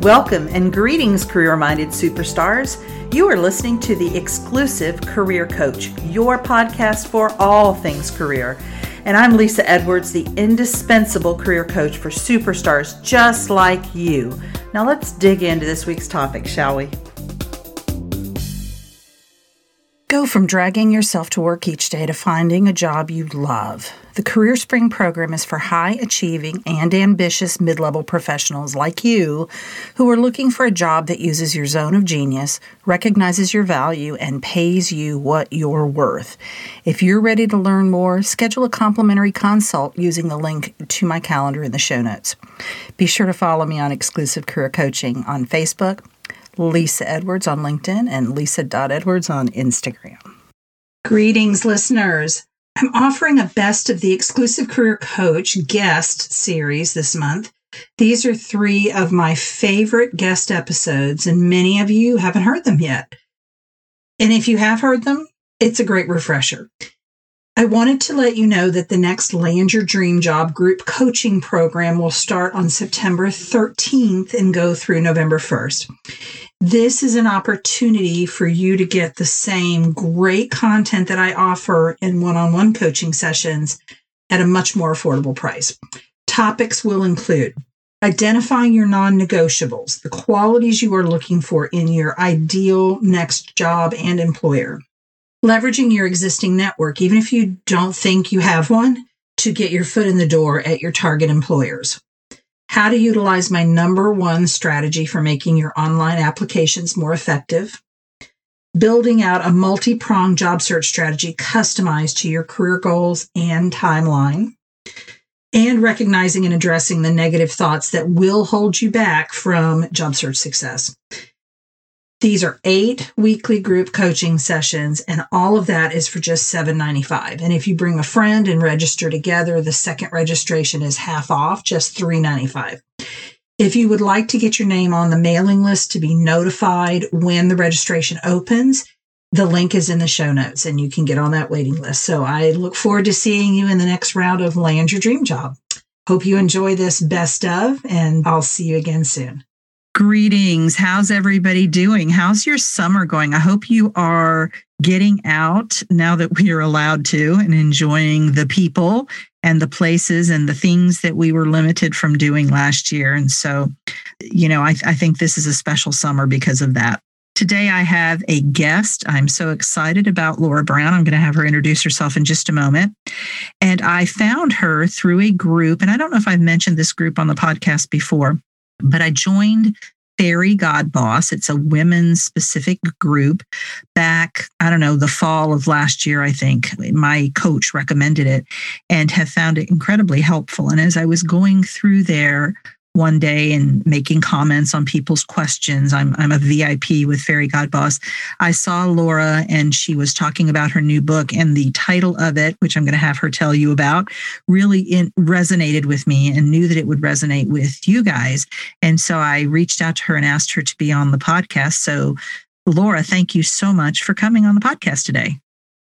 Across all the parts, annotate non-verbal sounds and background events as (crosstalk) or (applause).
Welcome and greetings, career minded superstars. You are listening to the exclusive Career Coach, your podcast for all things career. And I'm Lisa Edwards, the indispensable career coach for superstars just like you. Now let's dig into this week's topic, shall we? From dragging yourself to work each day to finding a job you love. The Career Spring program is for high achieving and ambitious mid level professionals like you who are looking for a job that uses your zone of genius, recognizes your value, and pays you what you're worth. If you're ready to learn more, schedule a complimentary consult using the link to my calendar in the show notes. Be sure to follow me on Exclusive Career Coaching on Facebook Lisa Edwards on LinkedIn and lisa.edwards on Instagram. Greetings, listeners. I'm offering a best of the exclusive career coach guest series this month. These are three of my favorite guest episodes, and many of you haven't heard them yet. And if you have heard them, it's a great refresher. I wanted to let you know that the next Land Your Dream Job group coaching program will start on September 13th and go through November 1st. This is an opportunity for you to get the same great content that I offer in one on one coaching sessions at a much more affordable price. Topics will include identifying your non negotiables, the qualities you are looking for in your ideal next job and employer, leveraging your existing network, even if you don't think you have one, to get your foot in the door at your target employers how to utilize my number one strategy for making your online applications more effective, building out a multi pronged job search strategy customized to your career goals and timeline, and recognizing and addressing the negative thoughts that will hold you back from job search success. These are eight weekly group coaching sessions, and all of that is for just $7.95. And if you bring a friend and register together, the second registration is half off, just $3.95. If you would like to get your name on the mailing list to be notified when the registration opens, the link is in the show notes and you can get on that waiting list. So I look forward to seeing you in the next round of Land Your Dream Job. Hope you enjoy this best of, and I'll see you again soon. Greetings. How's everybody doing? How's your summer going? I hope you are getting out now that we are allowed to and enjoying the people and the places and the things that we were limited from doing last year. And so, you know, I, I think this is a special summer because of that. Today, I have a guest. I'm so excited about Laura Browne. I'm going to have her introduce herself in just a moment. And I found her through a group, and I don't know if I've mentioned this group on the podcast before, but I joined Fairygodboss. It's a women's specific group back, I don't know, the fall of last year, I think. My coach recommended it and have found it incredibly helpful. And as I was going through there, one day and making comments on people's questions. I'm, I'm a VIP with Fairygodboss. I saw Laura and she was talking about her new book, and the title of it, which I'm going to have her tell you about, really in, resonated with me and knew that it would resonate with you guys. And so I reached out to her and asked her to be on the podcast. So, Laura, thank you so much for coming on the podcast today.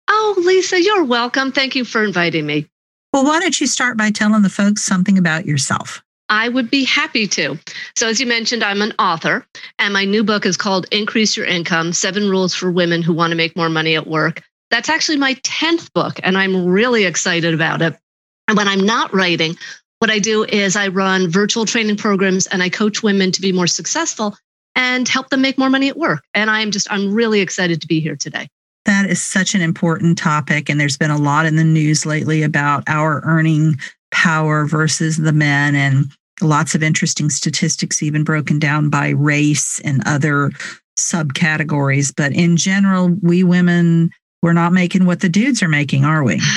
Oh, Lisa, you're welcome. Thank you for inviting me. Well, why don't you start by telling the folks something about yourself? I would be happy to. So, as you mentioned, I'm an author, and my new book is called Increase Your Income Seven Rules for Women Who Want to Make More Money at Work. That's actually my 10th book, and I'm really excited about it. And when I'm not writing, what I do is I run virtual training programs and I coach women to be more successful and help them make more money at work. And I'm just, I'm really excited to be here today. That is such an important topic. And there's been a lot in the news lately about our earning power versus the men and lots of interesting statistics even broken down by race and other subcategories. But in general we women we're not making what the dudes are making are we? (sighs)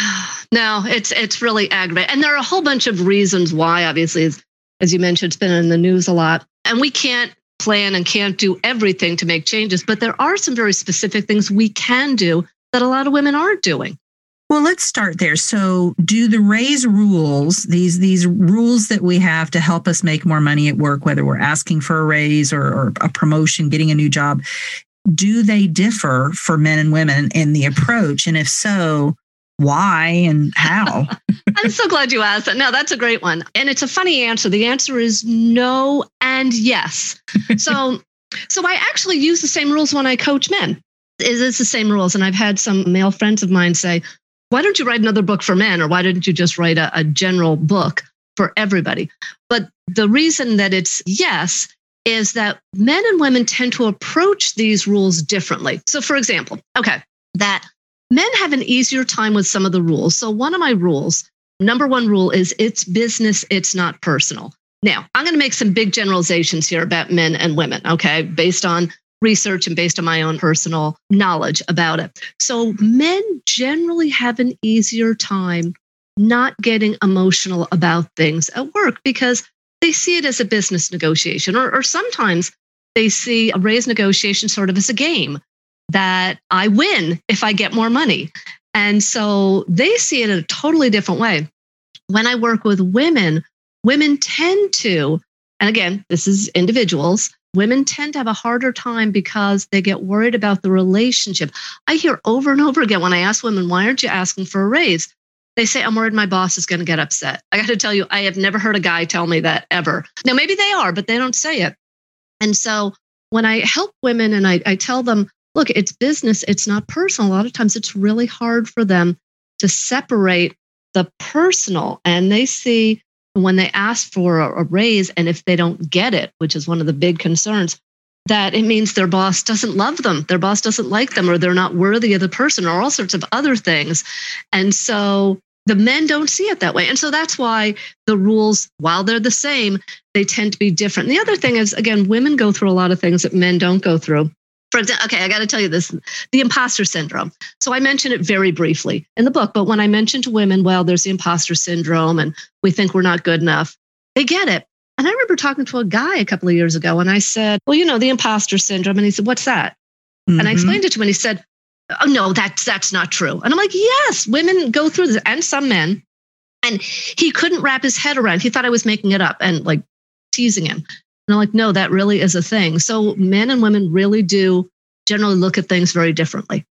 No it's it's really aggravating. And there are a whole bunch of reasons why obviously as, as you mentioned it's been in the news a lot. And we can't plan and can't do everything to make changes but there are some very specific things we can do that a lot of women aren't doing well, let's start there. So, do the raise rules, these these rules that we have to help us make more money at work, whether we're asking for a raise or, or a promotion, getting a new job, do they differ for men and women in the approach? And if so, why and how. (laughs) I'm so glad you asked that. No, that's a great one. And it's a funny answer. The answer is no and yes. (laughs) So so I actually use the same rules when I coach men. It is the same rules. And I've had some male friends of mine say, why don't you write another book for men? Or why didn't you just write a, a general book for everybody? But the reason that it's yes is that men and women tend to approach these rules differently. So, for example, okay, that men have an easier time with some of the rules. So, one of my rules, number one rule is it's business, it's not personal. Now, I'm going to make some big generalizations here about men and women, okay, based on research and based on my own personal knowledge about it. So, men generally have an easier time not getting emotional about things at work because they see it as a business negotiation, or, or sometimes they see a raise negotiation sort of as a game that I win if I get more money. And so they see it in a totally different way. When I work with women, women tend to, and again, this is individuals, women tend to have a harder time because they get worried about the relationship. I hear over and over again when I ask women, why aren't you asking for a raise? They say, I'm worried my boss is going to get upset. I got to tell you, I have never heard a guy tell me that ever. Now, maybe they are, but they don't say it. And so when I help women and I, I tell them, look, it's business, it's not personal, a lot of times it's really hard for them to separate the personal. And they see when they ask for a, raise and if they don't get it, which is one of the big concerns, that it means their boss doesn't love them, their boss doesn't like them, or they're not worthy of the person, or all sorts of other things. And so the men don't see it that way. And so that's why the rules, while they're the same, they tend to be different. And the other thing is, again, women go through a lot of things that men don't go through. For example, okay, I got to tell you this the imposter syndrome. So I mention it very briefly in the book, but when I mention to women, well, there's the imposter syndrome and we think we're not good enough, they get it. And I remember talking to a guy a couple of years ago and I said, well, you know, the imposter syndrome. And he said, what's that? Mm-hmm. And I mm-hmm. explained it to him and he said, oh no that's that's not true and i'm like yes women go through this and some men and he couldn't wrap his head around he thought i was making it up and like teasing him and i'm like no that really is a thing. So men and women really do generally look at things very differently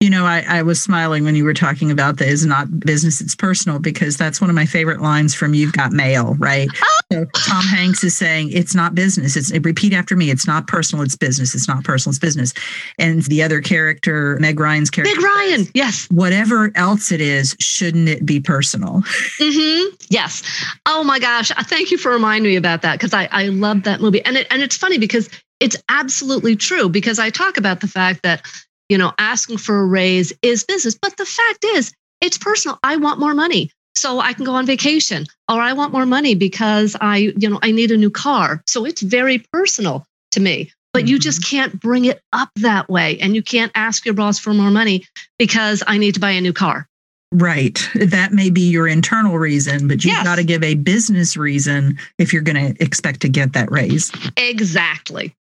you know, I, I was smiling when you were talking about the is not business, it's personal, because that's one of my favorite lines from You've Got Mail, right? So Tom Hanks is saying it's not business. It's repeat after me. It's not personal. It's business. It's not personal. It's business. And the other character, Meg Ryan's character, Meg Ryan, says, yes. Whatever else it is, shouldn't it be personal? Mm-hmm. Yes. Oh my gosh! Thank you for reminding me about that because I I love that movie and it and it's funny because it's absolutely true because I talk about the fact that you know, asking for a raise is business. But the fact is, it's personal. I want more money so I can go on vacation, or I want more money because I, you know, I need a new car. So it's very personal to me. But mm-hmm. you just mm-hmm. can't bring it up that way. And you can't ask your boss for more money because I need to buy a new car. Right. That may be your internal reason, but you've yes. got to give a business reason if you're going to expect to get that raise. Exactly.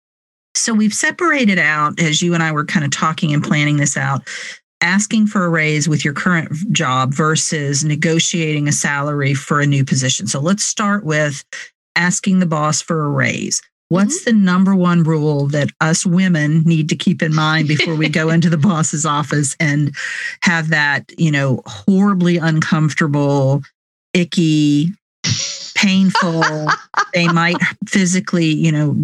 So we've separated out, as you and I were kind of talking and planning this out, asking for a raise with your current job versus negotiating a salary for a new position. So let's start with asking the boss for a raise. What's mm-hmm. the number one rule that us women need to keep in mind before we go (laughs) into the boss's office and have that, you know, horribly uncomfortable, icky painful, they might physically, you know,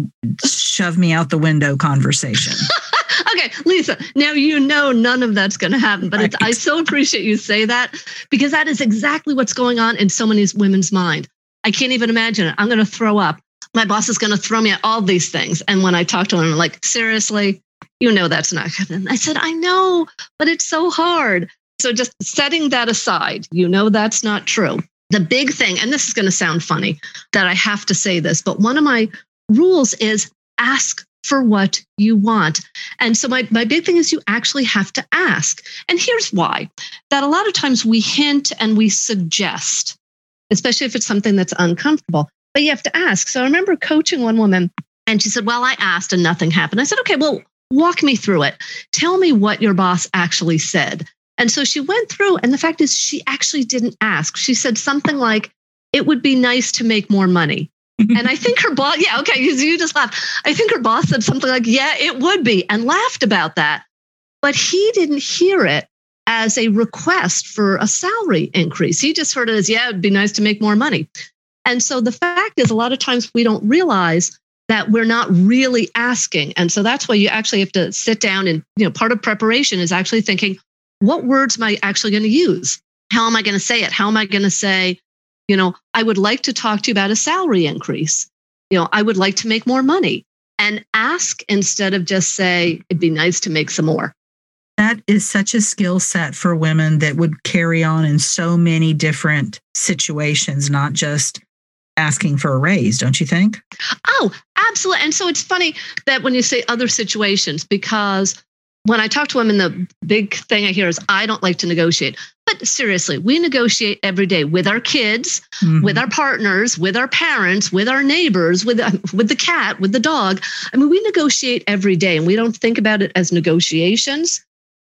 shove me out the window conversation. (laughs) okay, Lisa, now you know none of that's going to happen, but right. I so appreciate you say that because that is exactly what's going on in so many women's mind. I can't even imagine it. I'm going to throw up. My boss is going to throw me at all these things. And when I talk to him, I'm like, seriously, you know that's not happening. I said, I know, but it's so hard. So just setting that aside, you know that's not true the big thing, and this is going to sound funny that I have to say this, but one of my rules is ask for what you want. And so my, my big thing is you actually have to ask. And here's why that a lot of times we hint and we suggest, especially if it's something that's uncomfortable, but you have to ask. So I remember coaching one woman and she said, Well, I asked and nothing happened. I said, Okay, well, walk me through it. Tell me what your boss actually said. And so she went through, and the fact is, she actually didn't ask. She said something like, It would be nice to make more money. (laughs) and I think her boss, yeah, okay, you, you just laughed. I think her boss said something like, Yeah, it would be, and laughed about that. But he didn't hear it as a request for a salary increase. He just heard it as, yeah, it'd be nice to make more money. And so the fact is, a lot of times we don't realize that we're not really asking. And so that's why you actually have to sit down and, you know, part of preparation is actually thinking, what words am I actually going to use? How am I going to say it? How am I going to say, you know, I would like to talk to you about a salary increase. You know, I would like to make more money and ask instead of just say, it'd be nice to make some more. That is such a skill set for women that would carry on in so many different situations, not just asking for a raise, don't you think? Oh, absolutely. And so it's funny that when you say other situations, because when I talk to women, the big thing I hear is, I don't like to negotiate. But seriously, we negotiate every day with our kids, mm-hmm. with our partners, with our parents, with our neighbors, with, uh, with the cat, with the dog. I mean, we negotiate every day and we don't think about it as negotiations.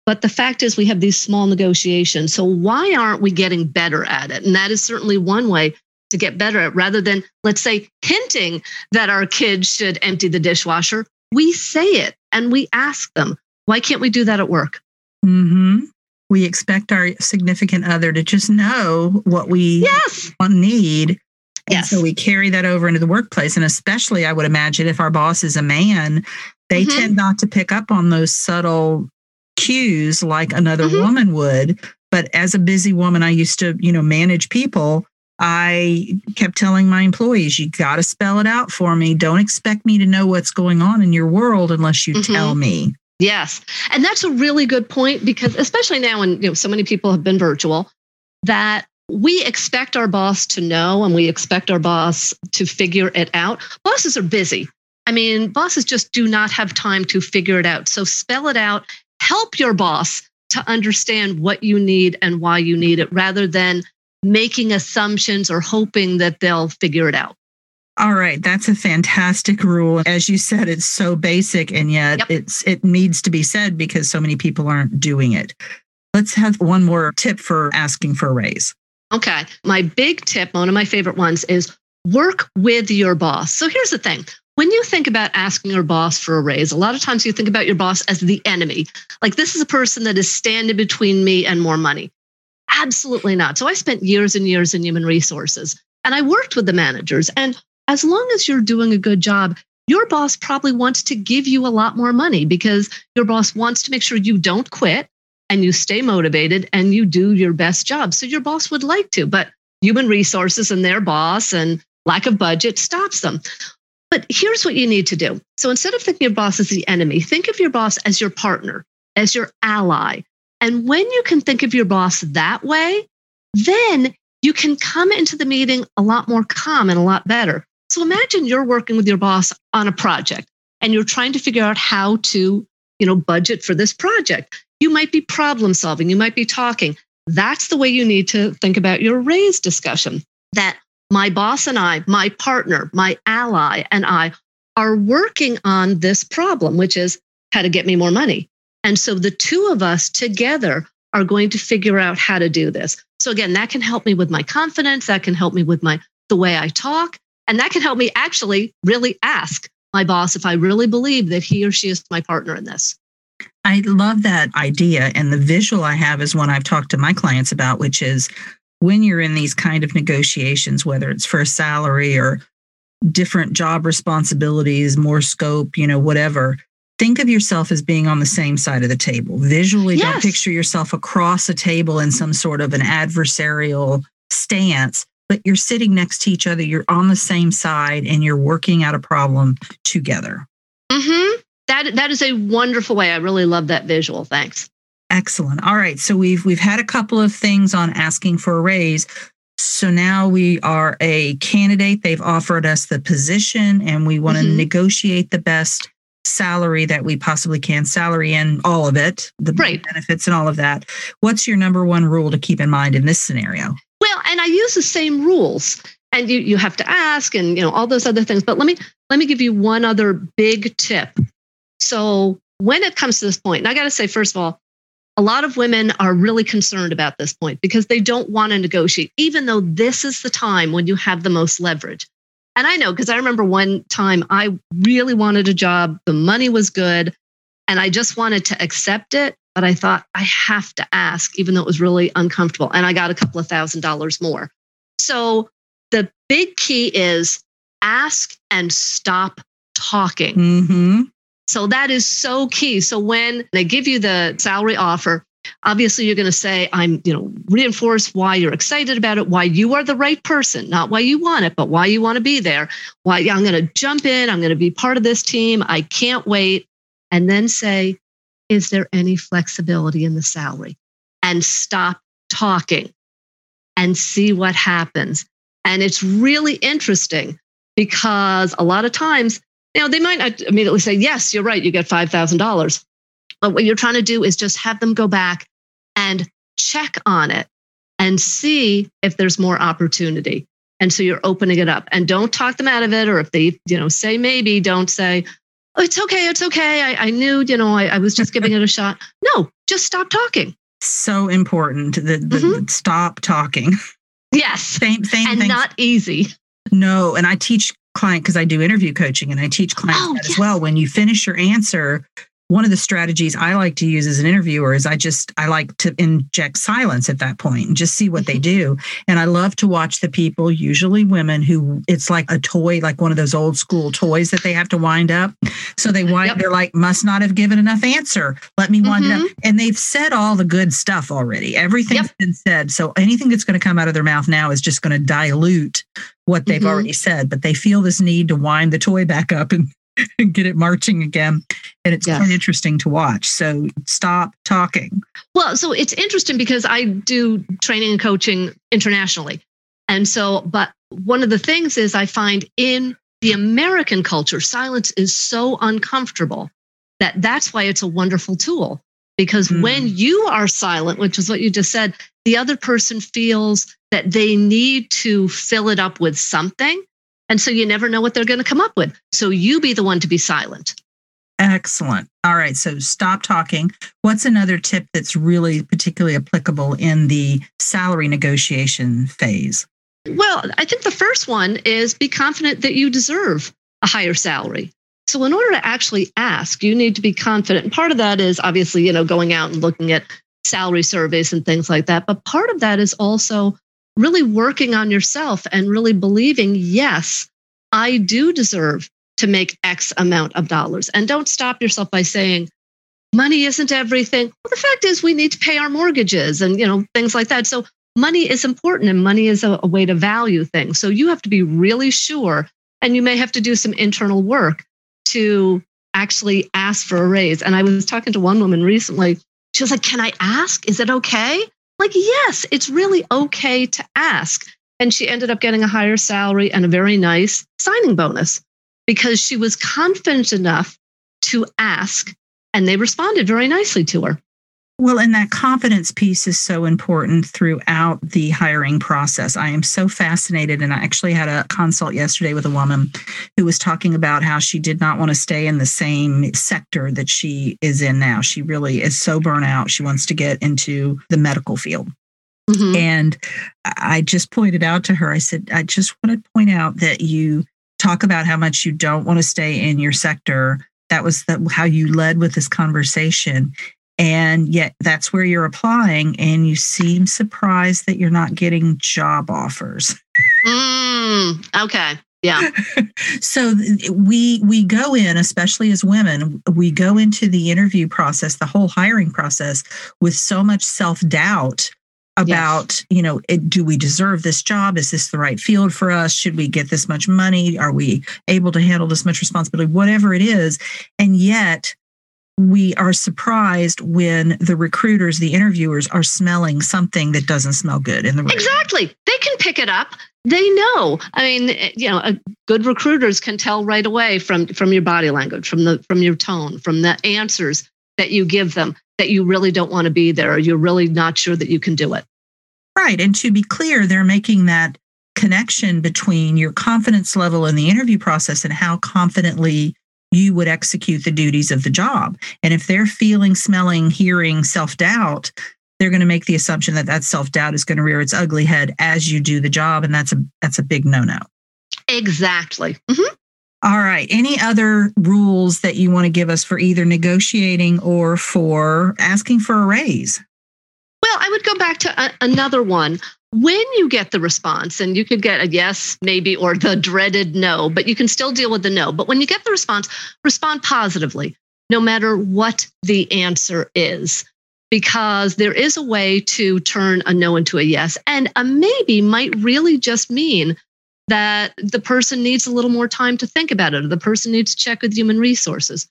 But the fact is, we have these small negotiations. So why aren't we getting better at it? And that is certainly one way to get better at rather than, let's say, hinting that our kids should empty the dishwasher. We say it and we ask them. Why can't we do that at work? Mm-hmm. We expect our significant other to just know what we yes. need. And yes. so we carry that over into the workplace. And especially, I would imagine, if our boss is a man, they mm-hmm. tend not to pick up on those subtle cues like another mm-hmm. woman would. But as a busy woman, I used to, you know, manage people. I kept telling my employees, you got to spell it out for me. Don't expect me to know what's going on in your world unless you mm-hmm. tell me. Yes. And that's a really good point because especially now when you know so many people have been virtual that we expect our boss to know and we expect our boss to figure it out. Bosses are busy. I mean, bosses just do not have time to figure it out. So spell it out, help your boss to understand what you need and why you need it rather than making assumptions or hoping that they'll figure it out. All right, that's a fantastic rule. As you said, it's so basic and yet yep. it's it needs to be said because so many people aren't doing it. Let's have one more tip for asking for a raise. Okay. My big tip, one of my favorite ones is work with your boss. So here's the thing. When you think about asking your boss for a raise, a lot of times you think about your boss as the enemy. Like this is a person that is standing between me and more money. Absolutely not. So I spent years and years in human resources and I worked with the managers. And as long as you're doing a good job, your boss probably wants to give you a lot more money because your boss wants to make sure you don't quit and you stay motivated and you do your best job. So your boss would like to, but human resources and their boss and lack of budget stops them. But here's what you need to do. So instead of thinking of your boss as the enemy, think of your boss as your partner, as your ally. And when you can think of your boss that way, then you can come into the meeting a lot more calm and a lot better. So imagine you're working with your boss on a project and you're trying to figure out how to, you know, budget for this project. You might be problem solving, you might be talking. That's the way you need to think about your raise discussion. That my boss and I, my partner, my ally and I are working on this problem, which is how to get me more money. And so the two of us together are going to figure out how to do this. So again, that can help me with my confidence, that can help me with my the way I talk, and that can help me actually really ask my boss if I really believe that he or she is my partner in this. I love that idea. And the visual I have is one I've talked to my clients about, which is when you're in these kind of negotiations, whether it's for a salary or different job responsibilities, more scope, you know, whatever, think of yourself as being on the same side of the table. Visually, yes. don't picture yourself across a table in some sort of an adversarial stance, but you're sitting next to each other, you're on the same side, and you're working out a problem together. Mm-hmm. That that is a wonderful way. I really love that visual. Thanks. Excellent. All right. So we've we've had a couple of things on asking for a raise. So now we are a candidate. They've offered us the position and we want to mm-hmm. negotiate the best salary that we possibly can, salary and all of it, the right. benefits and all of that. What's your number one rule to keep in mind in this scenario? And I use the same rules. And you you have to ask and you know all those other things. But let me let me give you one other big tip. So when it comes to this point, and I got to say, first of all, a lot of women are really concerned about this point because they don't want to negotiate, even though this is the time when you have the most leverage. And I know because I remember one time I really wanted a job, the money was good, and I just wanted to accept it. But I thought I have to ask, even though it was really uncomfortable. And I got a couple of thousand dollars more. So the big key is ask and stop talking. Mm-hmm. So that is so key. So when they give you the salary offer, obviously you're going to say, I'm, you know, reinforce why you're excited about it, why you are the right person, not why you want it, but why you want to be there. Why I'm going to jump in, I'm going to be part of this team. I can't wait. And then say, is there any flexibility in the salary? And stop talking and see what happens. And it's really interesting because a lot of times, you know, they might not immediately say, yes, you're right, you get $5,000. But what you're trying to do is just have them go back and check on it and see if there's more opportunity. And so you're opening it up and don't talk them out of it. Or if they, you know, say maybe, don't say, it's okay, it's okay. I, I knew, you know, I, I, was just giving it a shot. No, just stop talking. So important. The, mm-hmm. stop talking. Yes. Same, same and things. not easy. No. And I teach client because I do interview coaching and I teach clients oh, yes. as well. When you finish your answer, one of the strategies I like to use as an interviewer is I just I like to inject silence at that point and just see what they mm-hmm. do. And I love to watch the people, usually women, who it's like a toy, like one of those old school toys that they have to wind up. So they wind, yep. they're like, must not have given enough answer. Let me wind mm-hmm. up. And they've said all the good stuff already. Everything's yep. been said. So anything that's going to come out of their mouth now is just going to dilute what they've mm-hmm. already said. But they feel this need to wind the toy back up and (laughs) get it marching again. And it's quite interesting to watch. So stop talking. Well, so it's interesting because I do training and coaching internationally. And so, but one of the things is I find in the American culture, silence is so uncomfortable that that's why it's a wonderful tool. Because mm. when you are silent, which is what you just said, the other person feels that they need to fill it up with something. And so you never know what they're going to come up with. So you be the one to be silent. Excellent. All right. So stop talking. What's another tip that's really particularly applicable in the salary negotiation phase? Well, I think the first one is be confident that you deserve a higher salary. So in order to actually ask, you need to be confident. And part of that is obviously, you know, going out and looking at salary surveys and things like that. But part of that is also really working on yourself and really believing, yes, I do deserve to make X amount of dollars. And don't stop yourself by saying, money isn't everything. Well, the fact is we need to pay our mortgages and, you know, things like that. So money is important and money is a, a way to value things. So you have to be really sure and you may have to do some internal work to actually ask for a raise. And I was talking to one woman recently. She was like, Can I ask? Is it okay? Like, yes, it's really okay to ask. And she ended up getting a higher salary and a very nice signing bonus because she was confident enough to ask and they responded very nicely to her. Well, and that confidence piece is so important throughout the hiring process. I am so fascinated. And I actually had a consult yesterday with a woman who was talking about how she did not want to stay in the same sector that she is in now. She really is so burnt out. She wants to get into the medical field. Mm-hmm. And I just pointed out to her, I said, I just want to point out that you talk about how much you don't want to stay in your sector. That was the, how you led with this conversation. And yet that's where you're applying, and you seem surprised that you're not getting job offers. Mm, okay. Yeah. (laughs) so we we go in, especially as women, we go into the interview process, the whole hiring process, with so much self doubt about you know it, do we deserve this job is this the right field for us should we get this much money are we able to handle this much responsibility whatever it is and yet we are surprised when the recruiters, the interviewers are smelling something that doesn't smell good in the room. Exactly. They can pick it up. They know. I mean, you know, good recruiters can tell right away from from your body language, from the from your tone, from the answers that you give them that you really don't want to be there or you're really not sure that you can do it. Right. And to be clear, they're making that connection between your confidence level in the interview process and how confidently you would execute the duties of the job. And if they're feeling, smelling, hearing self doubt, they're going to make the assumption that that self doubt is going to rear its ugly head as you do the job, and that's a that's a big no no. Exactly. Mm-hmm. All right. Any other rules that you want to give us for either negotiating or for asking for a raise? Well, I would go back to a- another one. When you get the response, and you could get a yes, maybe, or the dreaded no, but you can still deal with the no. But when you get the response, respond positively, no matter what the answer is, because there is a way to turn a no into a yes. And a maybe might really just mean that the person needs a little more time to think about it, or the person needs to check with human resources.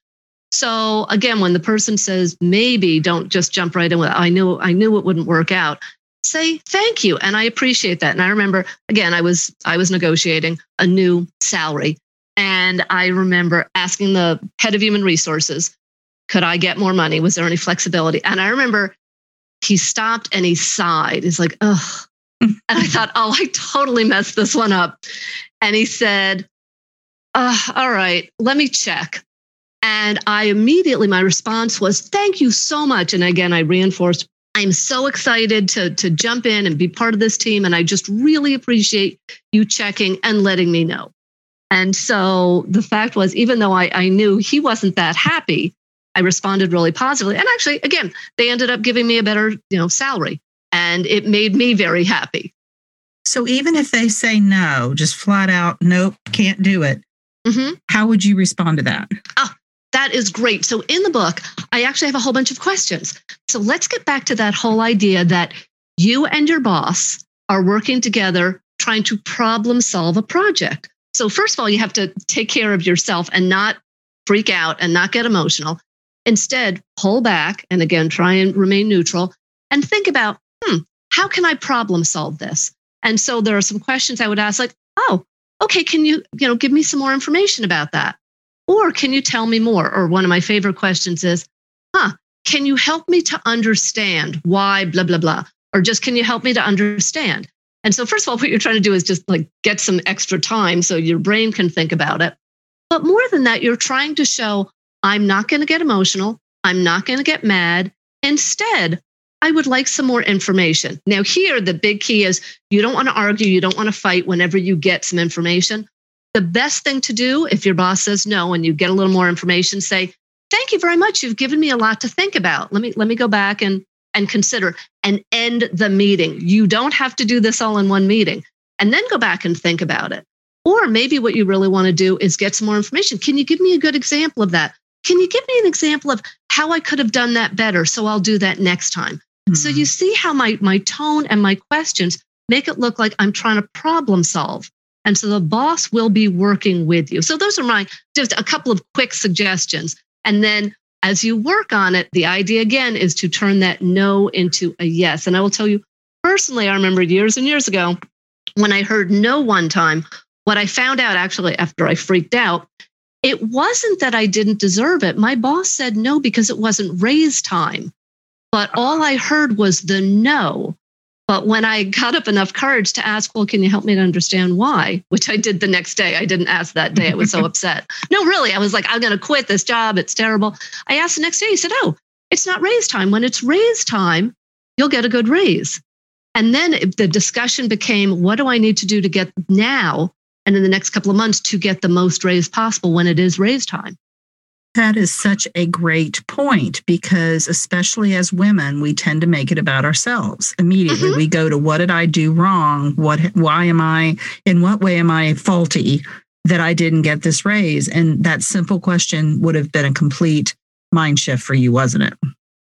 So again, when the person says maybe, don't just jump right in with I knew I knew it wouldn't work out say thank you. And i appreciate that. And i remember again i was i was negotiating a new salary. And i remember asking the head of human resources could i get more money? Was there any flexibility? And i remember he stopped and he sighed. He's like ugh. (laughs) And i thought oh i totally messed this one up. And he said uh, all right let me check. And i immediately my response was thank you so much. And again i reinforced I'm so excited to, to jump in and be part of this team. And I just really appreciate you checking and letting me know. And so the fact was, even though I, I knew he wasn't that happy, I responded really positively. And actually, again, they ended up giving me a better, you know, salary. And it made me very happy. So even if they say no, just flat out, nope, can't do it, mm-hmm. how would you respond to that? Oh, that is great. So in the book, I actually have a whole bunch of questions. So let's get back to that whole idea that you and your boss are working together trying to problem solve a project. So first of all, you have to take care of yourself and not freak out and not get emotional. Instead, pull back and again try and remain neutral and think about, hmm, how can I problem solve this? And so there are some questions I would ask like, "Oh, okay, can you, you know, give me some more information about that?" Or can you tell me more? Or one of my favorite questions is, huh, can you help me to understand why blah, blah, blah? Or just can you help me to understand? And so, first of all, what you're trying to do is just like get some extra time so your brain can think about it. But more than that, you're trying to show I'm not going to get emotional. I'm not going to get mad. Instead, I would like some more information. Now, here, the big key is you don't want to argue, you don't want to fight whenever you get some information. The best thing to do if your boss says no and you get a little more information, say, thank you very much. You've given me a lot to think about. Let me let me go back and and consider and end the meeting. You don't have to do this all in one meeting and then go back and think about it. Or maybe what you really want to do is get some more information. Can you give me a good example of that? Can you give me an example of how I could have done that better? So I'll do that next time. Mm-hmm. So you see how my my tone and my questions make it look like I'm trying to problem solve. And so the boss will be working with you. So those are my just a couple of quick suggestions. And then as you work on it, the idea again is to turn that no into a yes. And I will tell you personally, I remember years and years ago when I heard no one time, what I found out actually after I freaked out, it wasn't that I didn't deserve it. My boss said no because it wasn't raise time. But all I heard was the no. But when I got up enough courage to ask, well, can you help me to understand why? Which I did the next day. I didn't ask that day. I was so (laughs) upset. No, really. I was like, I'm going to quit this job. It's terrible. I asked the next day. He said, oh, it's not raise time. When it's raise time, you'll get a good raise. And then the discussion became, what do I need to do to get now and in the next couple of months to get the most raise possible when it is raise time? That is such a great point because, especially as women, we tend to make it about ourselves immediately. Mm-hmm. We go to what did I do wrong? What, why am I, in what way am I faulty that I didn't get this raise? And that simple question would have been a complete mind shift for you, wasn't it?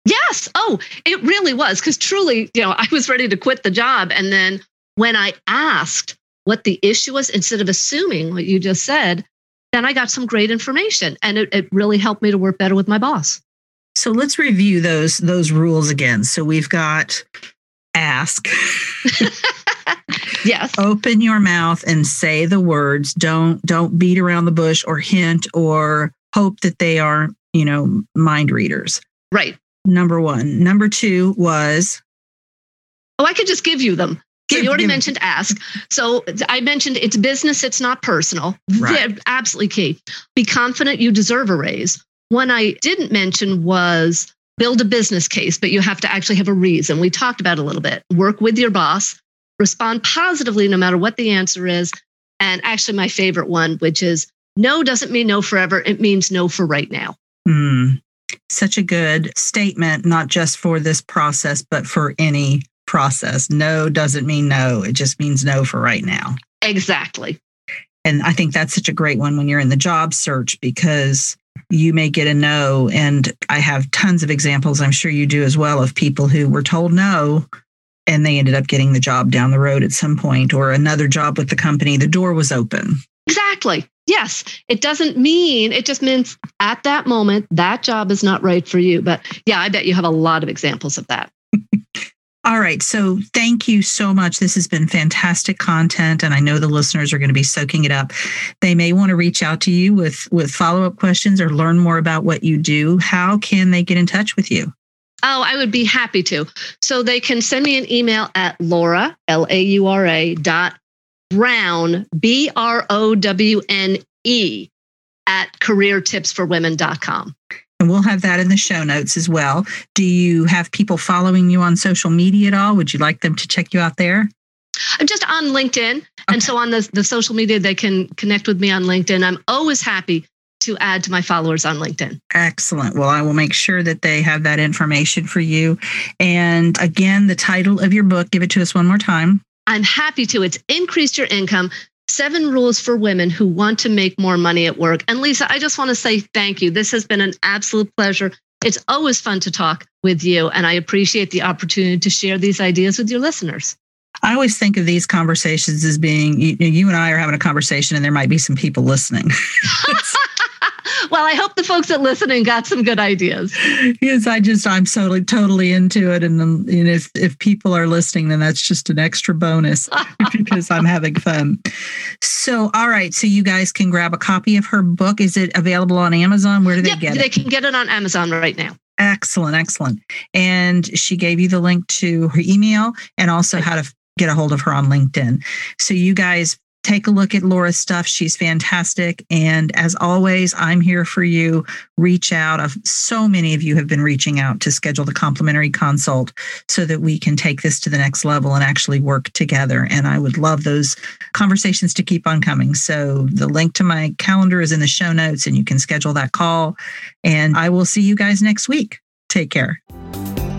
Yes. Oh, it really was. Because truly, you know, (laughs) I was ready to quit the job. And then when I asked what the issue was, instead of assuming what you just said, then I got some great information and it, it really helped me to work better with my boss. So let's review those those rules again. So we've got ask. (laughs) yes. Open your mouth and say the words. Don't don't beat around the bush or hint or hope that they are, you know, mind readers. Right. Number 1. Number 2 was Oh, I could just give you them. So you already mentioned ask. So I mentioned it's business, it's not personal. Right. absolutely key. Be confident you deserve a raise. One I didn't mention was build a business case, but you have to actually have a reason. We talked about a little bit. Work with your boss, respond positively no matter what the answer is. And actually, my favorite one, which is no doesn't mean no forever. It means no for right now. Mm, such a good statement, not just for this process, but for any process. No doesn't mean no. It just means no for right now. Exactly. And I think that's such a great one when you're in the job search because you may get a no. And I have tons of examples, I'm sure you do as well, of people who were told no and they ended up getting the job down the road at some point or another job with the company. The door was open. Exactly. Yes. It doesn't mean, it just means at that moment, that job is not right for you. But yeah, I bet you have a lot of examples of that. (laughs) All right. So thank you so much. This has been fantastic content and I know the listeners are going to be soaking it up. They may want to reach out to you with with follow-up questions or learn more about what you do. How can they get in touch with you? Oh, I would be happy to. So they can send me an email at Laura, L A U R A dot Browne, B R O W N E, at careertipsforwomen.com. And we'll have that in the show notes as well. Do you have people following you on social media at all? Would you like them to check you out there? I'm just on LinkedIn. Okay. And so on the, the social media, they can connect with me on LinkedIn. I'm always happy to add to my followers on LinkedIn. Excellent. Well, I will make sure that they have that information for you. And again, the title of your book, give it to us one more time. I'm happy to. It's Increase Your Income Seven Rules for Women Who Want to Make More Money at Work. And Lisa, I just want to say thank you. This has been an absolute pleasure. It's always fun to talk with you, and I appreciate the opportunity to share these ideas with your listeners. I always think of these conversations as being you, you, and I are having a conversation, and there might be some people listening. (laughs) well, I hope the folks that listening got some good ideas. Yes, I just I'm totally totally into it, and, and if if people are listening, then that's just an extra bonus (laughs) because I'm having fun. So, all right, so you guys can grab a copy of her book. Is it available on Amazon? Where do they yep, get it? They can get it on Amazon right now. Excellent, excellent. And she gave you the link to her email and also how to get a hold of her on LinkedIn. So you guys take a look at Laura's stuff. She's fantastic. And as always, I'm here for you. Reach out. So many of you have been reaching out to schedule the complimentary consult so that we can take this to the next level and actually work together. And I would love those conversations to keep on coming. So the link to my calendar is in the show notes and you can schedule that call. And I will see you guys next week. Take care.